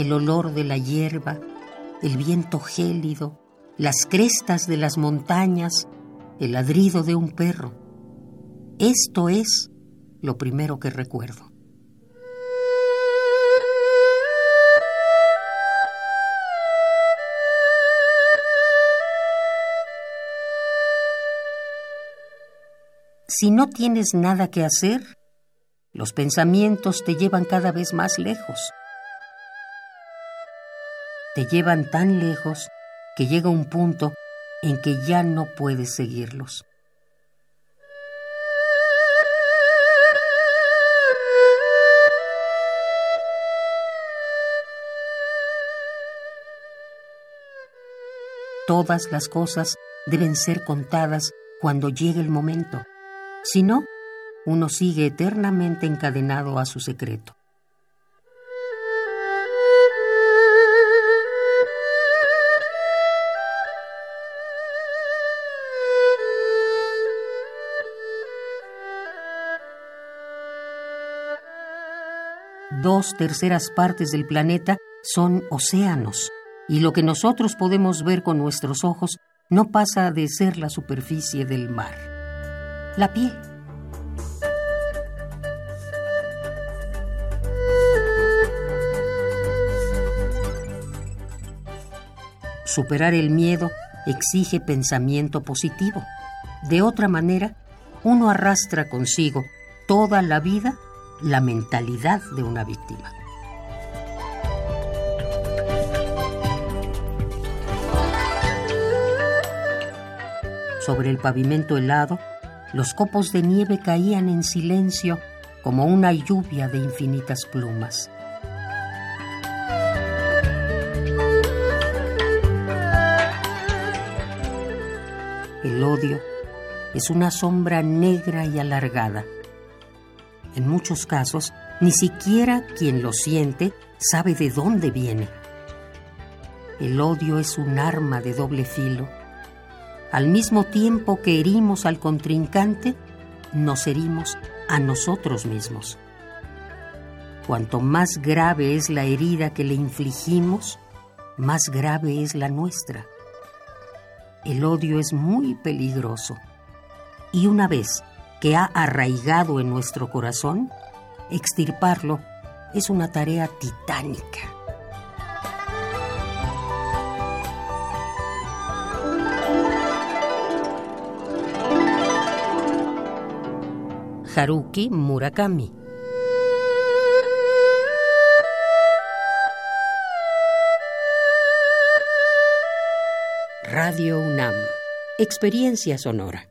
el olor de la hierba, el viento gélido, las crestas de las montañas, el ladrido de un perro. Esto es lo primero que recuerdo. Si no tienes nada que hacer, los pensamientos te llevan cada vez más lejos. Te llevan tan lejos que llega un punto en que ya no puedes seguirlos. Todas las cosas deben ser contadas cuando llegue el momento. Si no, uno sigue eternamente encadenado a su secreto. Dos terceras partes del planeta son océanos, y lo que nosotros podemos ver con nuestros ojos no pasa de ser la superficie del mar. La piel. Superar el miedo exige pensamiento positivo. De otra manera, uno arrastra consigo toda la vida la mentalidad de una víctima. Sobre el pavimento helado, los copos de nieve caían en silencio como una lluvia de infinitas plumas. El odio es una sombra negra y alargada en muchos casos, ni siquiera quien lo siente sabe de dónde viene. El odio es un arma de doble filo. Al mismo tiempo que herimos al contrincante, nos herimos a nosotros mismos. Cuanto más grave es la herida que le infligimos, más grave es la nuestra. El odio es muy peligroso. Y una vez que ha arraigado en nuestro corazón, extirparlo es una tarea titánica. Haruki Murakami. Radio UNAM. Experiencia Sonora